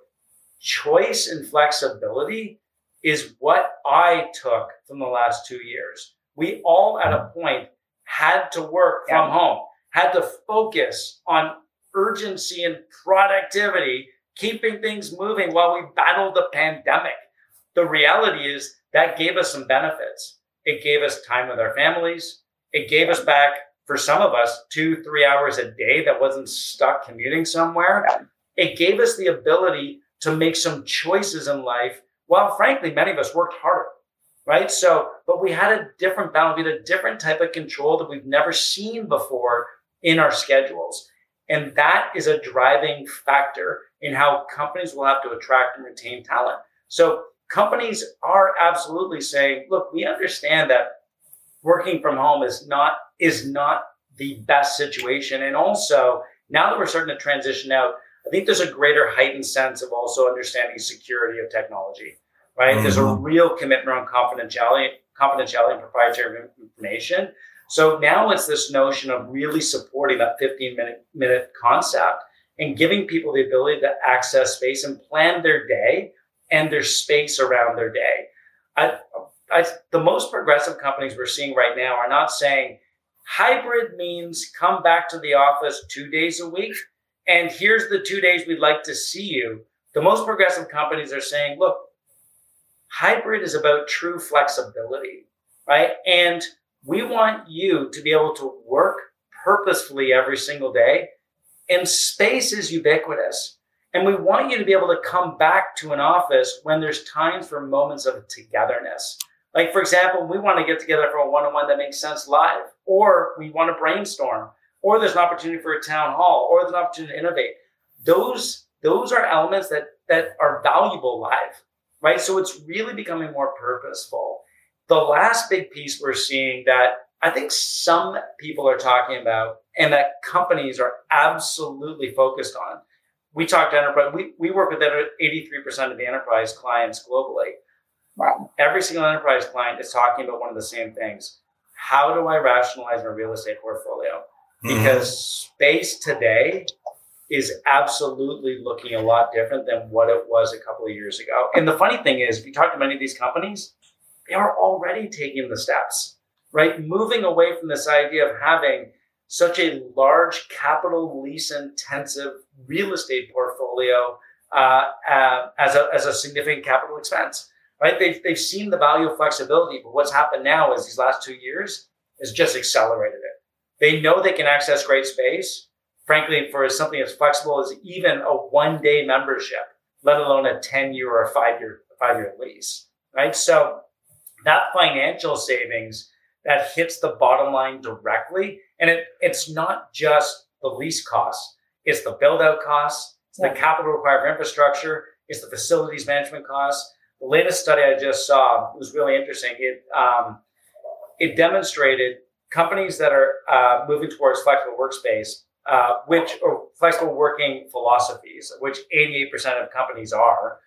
choice and flexibility is what I took from the last two years. We all at a point had to work from home, had to focus on urgency and productivity, keeping things moving while we battled the pandemic. The reality is that gave us some benefits. It gave us time with our families. It gave us back for some of us two, three hours a day that wasn't stuck commuting somewhere. It gave us the ability to make some choices in life while frankly, many of us worked harder. Right. So, but we had a different balance, we had a different type of control that we've never seen before in our schedules. And that is a driving factor in how companies will have to attract and retain talent. So companies are absolutely saying, look, we understand that working from home is not is not the best situation. And also, now that we're starting to transition out, I think there's a greater heightened sense of also understanding security of technology, right? Mm-hmm. There's a mm-hmm. real commitment around confidentiality, confidentiality and proprietary information. So now it's this notion of really supporting that 15 minute minute concept and giving people the ability to access space and plan their day and their space around their day. I, I, the most progressive companies we're seeing right now are not saying hybrid means come back to the office two days a week, and here's the two days we'd like to see you. The most progressive companies are saying, look, hybrid is about true flexibility, right? And we want you to be able to work purposefully every single day, and space is ubiquitous. And we want you to be able to come back to an office when there's times for moments of togetherness. Like, for example, we want to get together for a one on one that makes sense live, or we want to brainstorm, or there's an opportunity for a town hall, or there's an opportunity to innovate. Those, those are elements that, that are valuable live, right? So it's really becoming more purposeful. The last big piece we're seeing that I think some people are talking about and that companies are absolutely focused on. We talk to enterprise, we, we work with 83% of the enterprise clients globally. Wow. Every single enterprise client is talking about one of the same things. How do I rationalize my real estate portfolio? Mm-hmm. Because space today is absolutely looking a lot different than what it was a couple of years ago. And the funny thing is, if you talk to many of these companies, they are already taking the steps, right? Moving away from this idea of having such a large capital lease intensive real estate portfolio uh, uh, as, a, as a significant capital expense right? They've, they've seen the value of flexibility, but what's happened now is these last two years has just accelerated it. They know they can access great space. Frankly, for something as flexible as even a one day membership, let alone a 10 year or a five year, five year lease, right? So that financial savings that hits the bottom line directly. And it, it's not just the lease costs, it's the build out costs, it's yeah. the capital required for infrastructure, it's the facilities management costs the latest study I just saw was really interesting. It um, it demonstrated companies that are uh, moving towards flexible workspace, uh, which or flexible working philosophies, which 88% of companies are,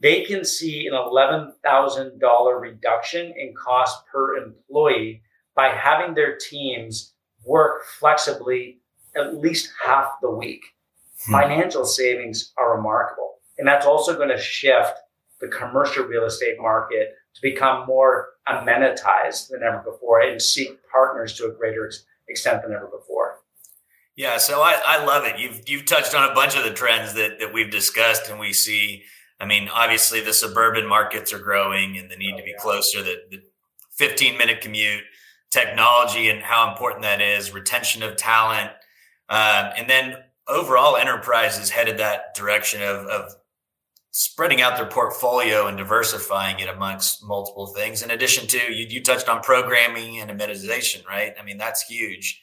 they can see an $11,000 reduction in cost per employee by having their teams work flexibly at least half the week. Hmm. Financial savings are remarkable. And that's also going to shift the commercial real estate market to become more amenitized than ever before and seek partners to a greater extent than ever before. Yeah, so I, I love it. You've you've touched on a bunch of the trends that that we've discussed and we see. I mean, obviously the suburban markets are growing and the need oh, to be yeah. closer, the, the 15 minute commute, technology and how important that is, retention of talent. Um, and then overall enterprise is headed that direction of, of spreading out their portfolio and diversifying it amongst multiple things. In addition to you, you touched on programming and amenitization, right? I mean, that's huge.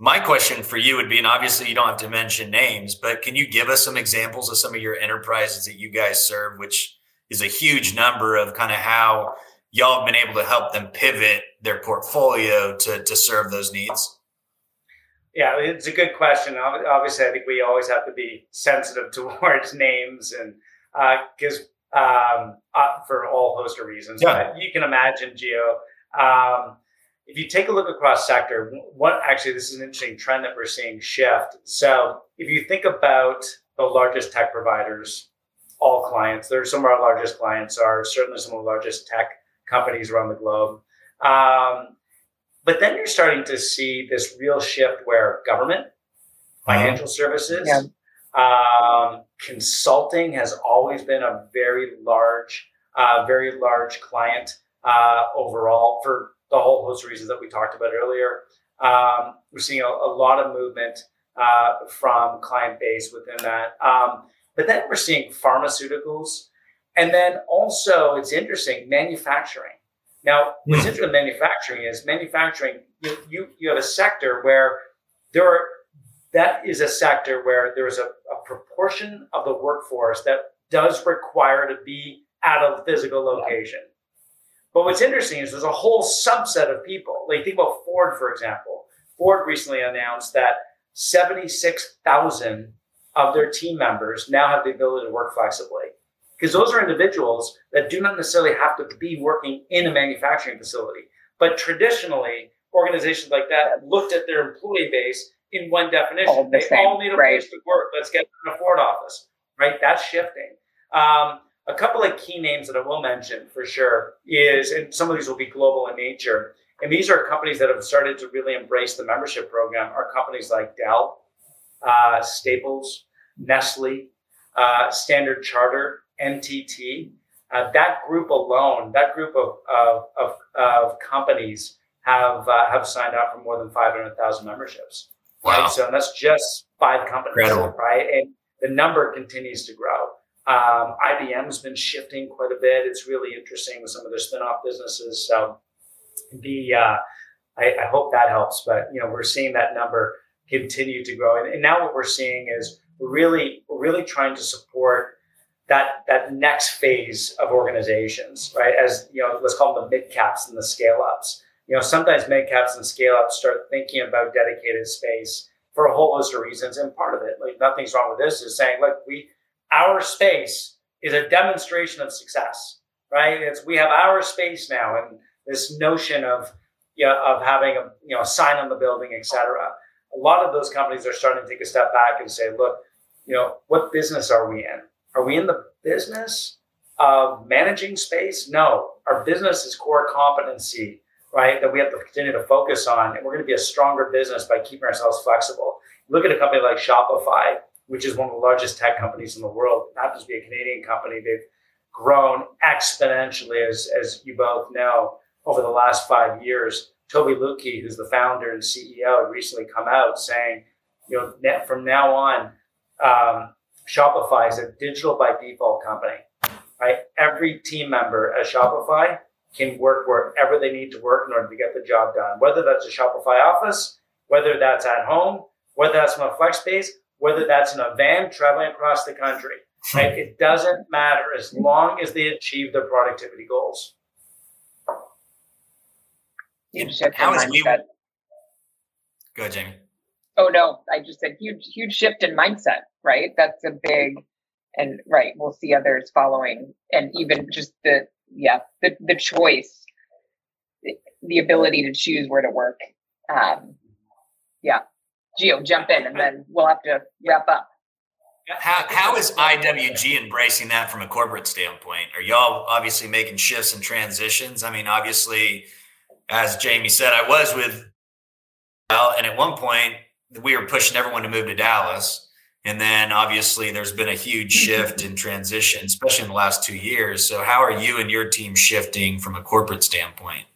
My question for you would be, and obviously you don't have to mention names, but can you give us some examples of some of your enterprises that you guys serve, which is a huge number of kind of how y'all have been able to help them pivot their portfolio to, to serve those needs? Yeah, it's a good question. Obviously, I think we always have to be sensitive towards names and because uh, um, uh, for all host of reasons. Yeah. But you can imagine, Gio, um, if you take a look across sector, what actually this is an interesting trend that we're seeing shift. So if you think about the largest tech providers, all clients, there's some of our largest clients are certainly some of the largest tech companies around the globe. Um, but then you're starting to see this real shift where government, uh-huh. financial services, yeah. um, consulting has always been a very large, uh, very large client uh, overall for the whole host of reasons that we talked about earlier. Um, we're seeing a, a lot of movement uh, from client base within that. Um, but then we're seeing pharmaceuticals. And then also, it's interesting, manufacturing. Now, what's mm. interesting in manufacturing is manufacturing, you, you, you have a sector where there are, that is a sector where there's a, a proportion of the workforce that does require to be at a physical location. But what's interesting is there's a whole subset of people. Like think about Ford, for example. Ford recently announced that 76,000 of their team members now have the ability to work flexibly. Because those are individuals that do not necessarily have to be working in a manufacturing facility. But traditionally, organizations like that looked at their employee base in one definition. All the they same, all need a right. place to work. Let's get in a Ford office, right? That's shifting. Um, a couple of key names that I will mention for sure is, and some of these will be global in nature. And these are companies that have started to really embrace the membership program. Are companies like Dell, uh, Staples, Nestle, uh, Standard Charter, NTT. Uh, that group alone, that group of, of, of, of companies have uh, have signed up for more than 500,000 memberships. Wow. Right? So that's just five companies, Incredible. right? And the number continues to grow. Um, IBM's been shifting quite a bit. It's really interesting with some of their spin-off businesses. So the uh, I, I, hope that helps. But you know, we're seeing that number continue to grow, and, and now what we're seeing is we're really we're really trying to support that that next phase of organizations, right? As you know, let's call them the mid caps and the scale ups. You know, sometimes mid caps and scale ups start thinking about dedicated space for a whole host of reasons, and part of it, like nothing's wrong with this, is saying, look, we our space is a demonstration of success, right? It's we have our space now, and this notion of know, of having a you know a sign on the building, et cetera. A lot of those companies are starting to take a step back and say, look, you know, what business are we in? Are we in the business of managing space? No, our business is core competency, right? That we have to continue to focus on, and we're going to be a stronger business by keeping ourselves flexible. Look at a company like Shopify which is one of the largest tech companies in the world. It happens to be a Canadian company. They've grown exponentially, as, as you both know, over the last five years. Toby Lütke, who's the founder and CEO, recently come out saying, you know, from now on, um, Shopify is a digital by default company. Right? Every team member at Shopify can work wherever they need to work in order to get the job done. Whether that's a Shopify office, whether that's at home, whether that's from a flex space, whether that's in a van traveling across the country. Right? it doesn't matter as long as they achieve their productivity goals. Huge shift How in mindset. Go Jamie. Oh no, I just said huge, huge shift in mindset. Right, that's a big, and right, we'll see others following, and even just the yeah the the choice, the ability to choose where to work. Um, yeah, Gio, jump in, and then we'll have to wrap up. How, how is IWG embracing that from a corporate standpoint? Are y'all obviously making shifts and transitions? I mean, obviously, as Jamie said, I was with, well, and at one point we were pushing everyone to move to Dallas. And then obviously there's been a huge shift in transition, especially in the last two years. So how are you and your team shifting from a corporate standpoint?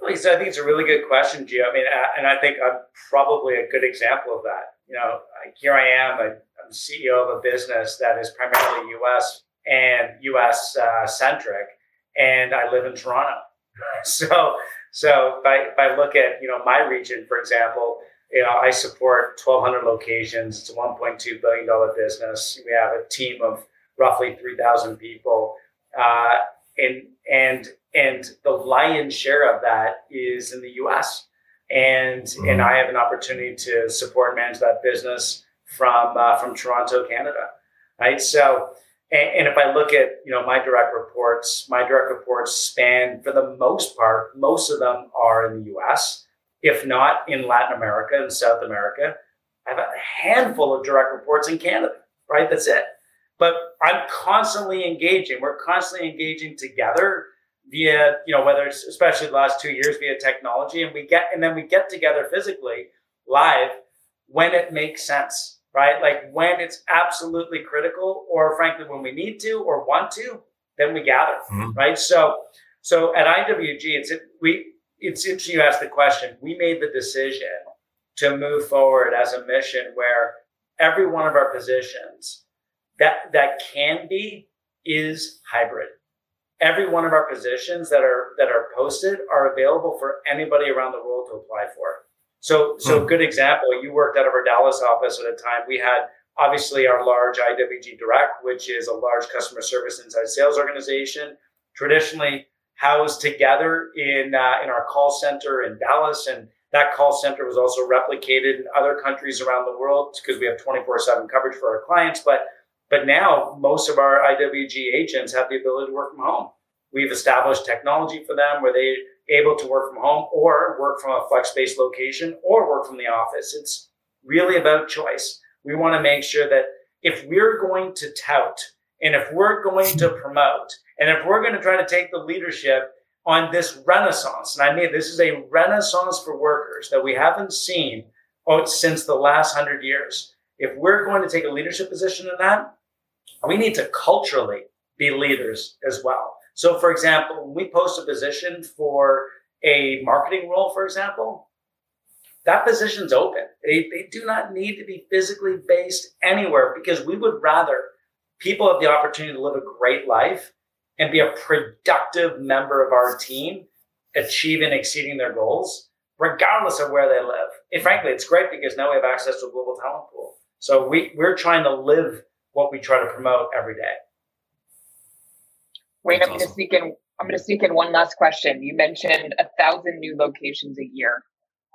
Lisa, I think it's a really good question, Gio. I mean, and I think I'm probably a good example of that. You know, here I am, I'm CEO of a business that is primarily US and US uh, centric, and I live in Toronto. So, so if I, if I look at, you know, my region, for example, you know, I support 1,200 locations. It's a 1.2 billion dollar business. We have a team of roughly 3,000 people, uh, and and and the lion's share of that is in the U.S. and mm-hmm. and I have an opportunity to support and manage that business from uh, from Toronto, Canada, right? So. And, and if I look at you know my direct reports, my direct reports span for the most part, most of them are in the U.S if not in Latin America and South America. I have a handful of direct reports in Canada, right? That's it. But I'm constantly engaging. We're constantly engaging together via, you know, whether it's especially the last two years via technology, and we get and then we get together physically live when it makes sense, right? Like when it's absolutely critical, or frankly, when we need to or want to, then we gather, mm-hmm. right? So, so at IWG, it's we it's interesting you asked the question. We made the decision to move forward as a mission where every one of our positions that that can be is hybrid. Every one of our positions that are that are posted are available for anybody around the world to apply for. So, so hmm. good example. You worked out of our Dallas office at a time. We had obviously our large IWG Direct, which is a large customer service inside sales organization. Traditionally, housed together in uh, in our call center in Dallas, and that call center was also replicated in other countries around the world because we have 24/7 coverage for our clients. But but now most of our IWG agents have the ability to work from home. We've established technology for them where they're able to work from home or work from a flex based location or work from the office. It's really about choice. We want to make sure that if we're going to tout and if we're going to promote and if we're going to try to take the leadership on this renaissance, and I mean, this is a renaissance for workers that we haven't seen oh, since the last hundred years. If we're going to take a leadership position in that, we need to culturally be leaders as well. So, for example, when we post a position for a marketing role, for example, that position's open. They, they do not need to be physically based anywhere because we would rather people have the opportunity to live a great life and be a productive member of our team, achieving exceeding their goals, regardless of where they live. And frankly, it's great because now we have access to a global talent pool. So we, we're trying to live what we try to promote every day. Wayne, I'm going to sneak in. I'm going to sneak in one last question. You mentioned a thousand new locations a year.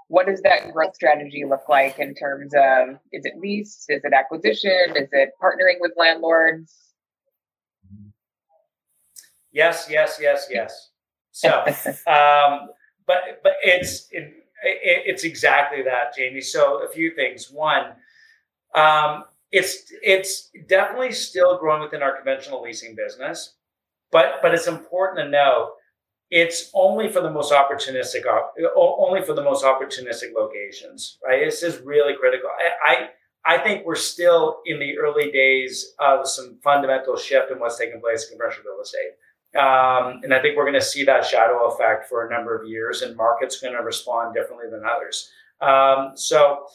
What does that growth strategy look like in terms of is it lease? Is it acquisition? Is it partnering with landlords? Yes, yes, yes, yes. So, um, but but it's it, it, it's exactly that, Jamie. So a few things. One, um, it's it's definitely still growing within our conventional leasing business, but but it's important to know it's only for the most opportunistic only for the most opportunistic locations right? This is really critical. I, I i think we're still in the early days of some fundamental shift in what's taking place in commercial real estate. Um, and I think we're going to see that shadow effect for a number of years, and markets going to respond differently than others. Um, so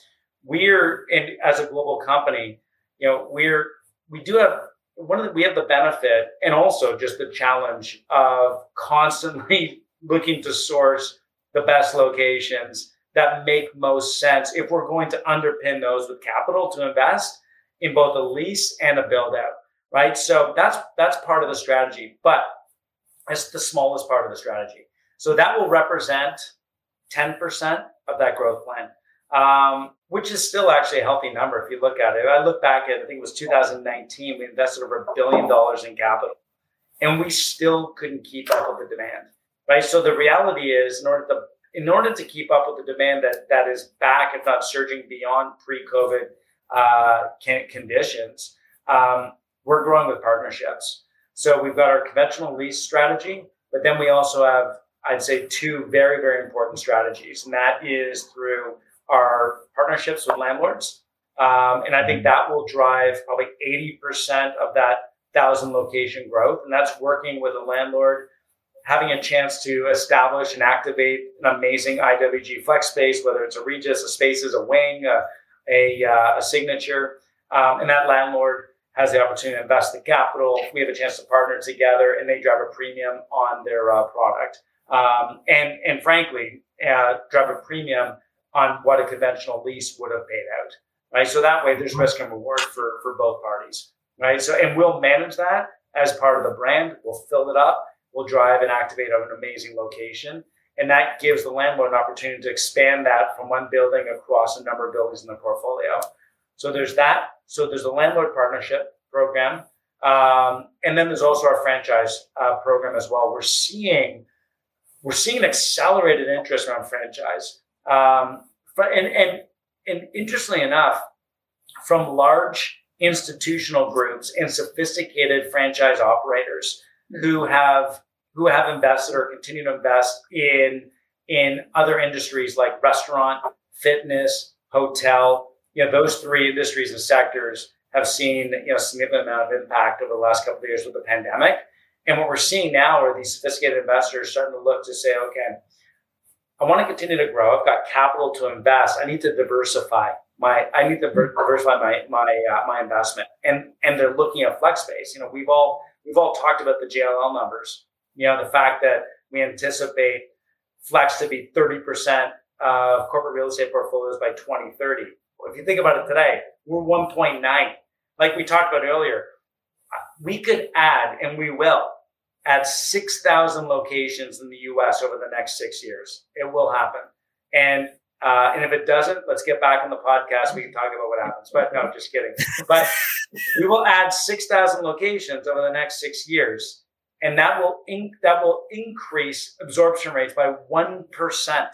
we're in, as a global company, you know, we're we do have one of the, we have the benefit and also just the challenge of constantly looking to source the best locations that make most sense if we're going to underpin those with capital to invest in both a lease and a build out right so that's that's part of the strategy but it's the smallest part of the strategy. So that will represent 10% of that growth plan. Um, which is still actually a healthy number if you look at it. I look back at, I think it was 2019, we invested over a billion dollars in capital, and we still couldn't keep up with the demand, right? So the reality is, in order to in order to keep up with the demand that that is back, if not surging beyond pre-COVID uh, conditions, um, we're growing with partnerships. So we've got our conventional lease strategy, but then we also have, I'd say, two very very important strategies, and that is through our partnerships with landlords. Um, and I think that will drive probably 80% of that thousand location growth. And that's working with a landlord, having a chance to establish and activate an amazing IWG flex space, whether it's a Regus, a Spaces, a Wing, a, a, uh, a signature. Um, and that landlord has the opportunity to invest the capital. We have a chance to partner together and they drive a premium on their uh, product. Um, and, and frankly, uh, drive a premium on what a conventional lease would have paid out, right? So that way there's risk and reward for, for both parties, right? So, and we'll manage that as part of the brand. We'll fill it up. We'll drive and activate an amazing location. And that gives the landlord an opportunity to expand that from one building across a number of buildings in the portfolio. So there's that. So there's the landlord partnership program. Um, and then there's also our franchise uh, program as well. We're seeing we're seeing accelerated interest around franchise. Um, and, and, and interestingly enough, from large institutional groups and sophisticated franchise operators who have who have invested or continue to invest in in other industries like restaurant, fitness, hotel. You know, those three industries and sectors have seen you know significant amount of impact over the last couple of years with the pandemic. And what we're seeing now are these sophisticated investors starting to look to say, okay, I want to continue to grow. I've got capital to invest. I need to diversify my. I need to diversify my my uh, my investment. And and they're looking at flex space. You know, we've all we've all talked about the JLL numbers. You know, the fact that we anticipate flex to be thirty percent of corporate real estate portfolios by 2030. Well, if you think about it today, we're 1.9. Like we talked about earlier, we could add, and we will, at 6,000 locations in the US over the next six years. It will happen. And uh, and if it doesn't, let's get back on the podcast. We can talk about what happens. But no, just kidding. But we will add 6,000 locations over the next six years. And that will in, that will increase absorption rates by 1%.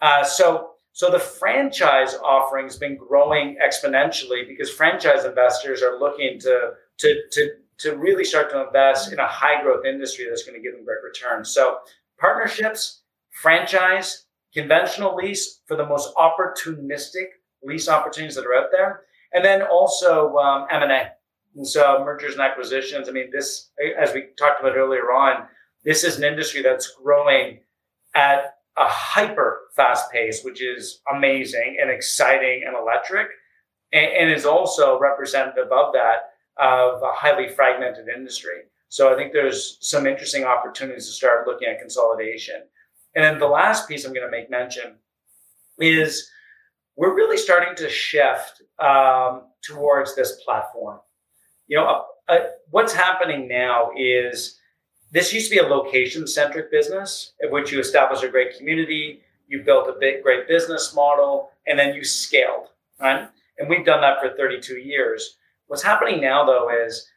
Uh, so, so the franchise offering has been growing exponentially because franchise investors are looking to, to, to to really start to invest in a high growth industry that's going to give them great returns. So partnerships, franchise, conventional lease for the most opportunistic lease opportunities that are out there, and then also um, M&A. And so mergers and acquisitions. I mean, this, as we talked about earlier on, this is an industry that's growing at a hyper fast pace, which is amazing and exciting and electric, and, and is also representative of that of a highly fragmented industry. So I think there's some interesting opportunities to start looking at consolidation. And then the last piece I'm going to make mention is we're really starting to shift um, towards this platform. You know, what's happening now is this used to be a location centric business in which you establish a great community, you built a big, great business model, and then you scaled, right? And we've done that for 32 years. What's happening now, though, is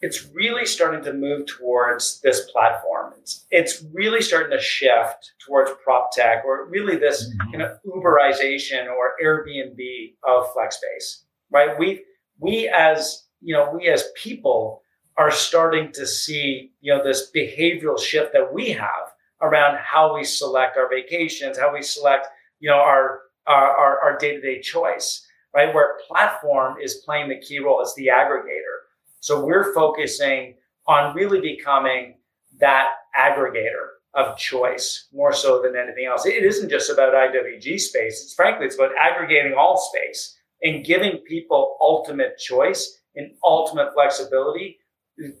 it's really starting to move towards this platform. It's, it's really starting to shift towards prop tech or really this mm-hmm. kind of Uberization or Airbnb of flex space, right? We, we as, you know, we as people are starting to see, you know, this behavioral shift that we have around how we select our vacations, how we select, you know, our, our, our day-to-day choice right? Where platform is playing the key role, as the aggregator. So we're focusing on really becoming that aggregator of choice more so than anything else. It isn't just about IWG space. It's frankly, it's about aggregating all space and giving people ultimate choice and ultimate flexibility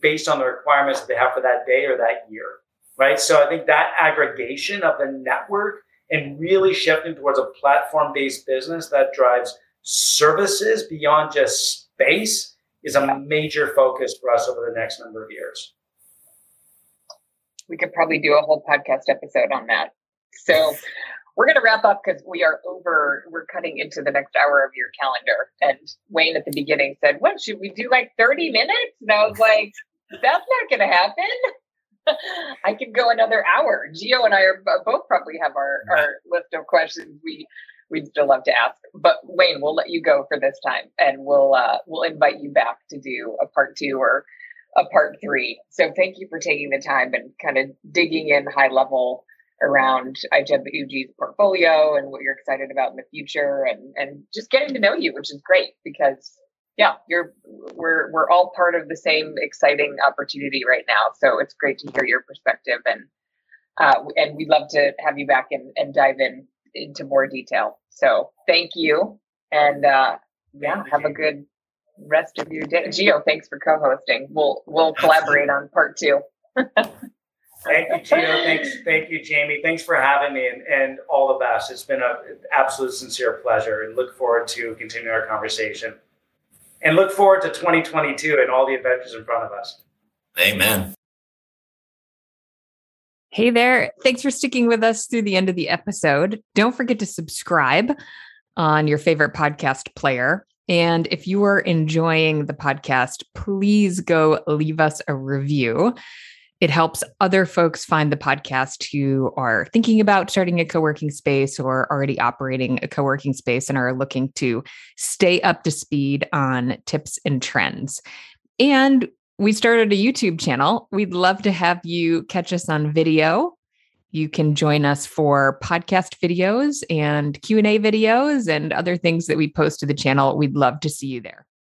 based on the requirements that they have for that day or that year. Right. So I think that aggregation of the network and really shifting towards a platform based business that drives services beyond just space is a major focus for us over the next number of years. We could probably do a whole podcast episode on that. So, we're going to wrap up because we are over, we're cutting into the next hour of your calendar. And Wayne at the beginning said, What should we do like 30 minutes? And I was like, That's not going to happen. I could go another hour. Gio and I are uh, both probably have our, our list of questions we we'd still love to ask. But Wayne, we'll let you go for this time, and we'll uh, we'll invite you back to do a part two or a part three. So thank you for taking the time and kind of digging in high level around IWG's portfolio and what you're excited about in the future and and just getting to know you, which is great because yeah, you're we're we're all part of the same exciting opportunity right now. So it's great to hear your perspective and uh, and we'd love to have you back and, and dive in into more detail. So thank you and uh, yeah, have a good rest of your day. Gio, thanks for co-hosting. We'll we'll collaborate on part two. Thank you, Gio. Thanks, thank you, Jamie. Thanks for having me, and, and all the best. It's been an absolute sincere pleasure, and look forward to continuing our conversation. And look forward to 2022 and all the adventures in front of us. Amen. Hey there. Thanks for sticking with us through the end of the episode. Don't forget to subscribe on your favorite podcast player. And if you are enjoying the podcast, please go leave us a review. It helps other folks find the podcast who are thinking about starting a co working space or already operating a co working space and are looking to stay up to speed on tips and trends. And we started a YouTube channel. We'd love to have you catch us on video. You can join us for podcast videos and Q&A videos and other things that we post to the channel. We'd love to see you there.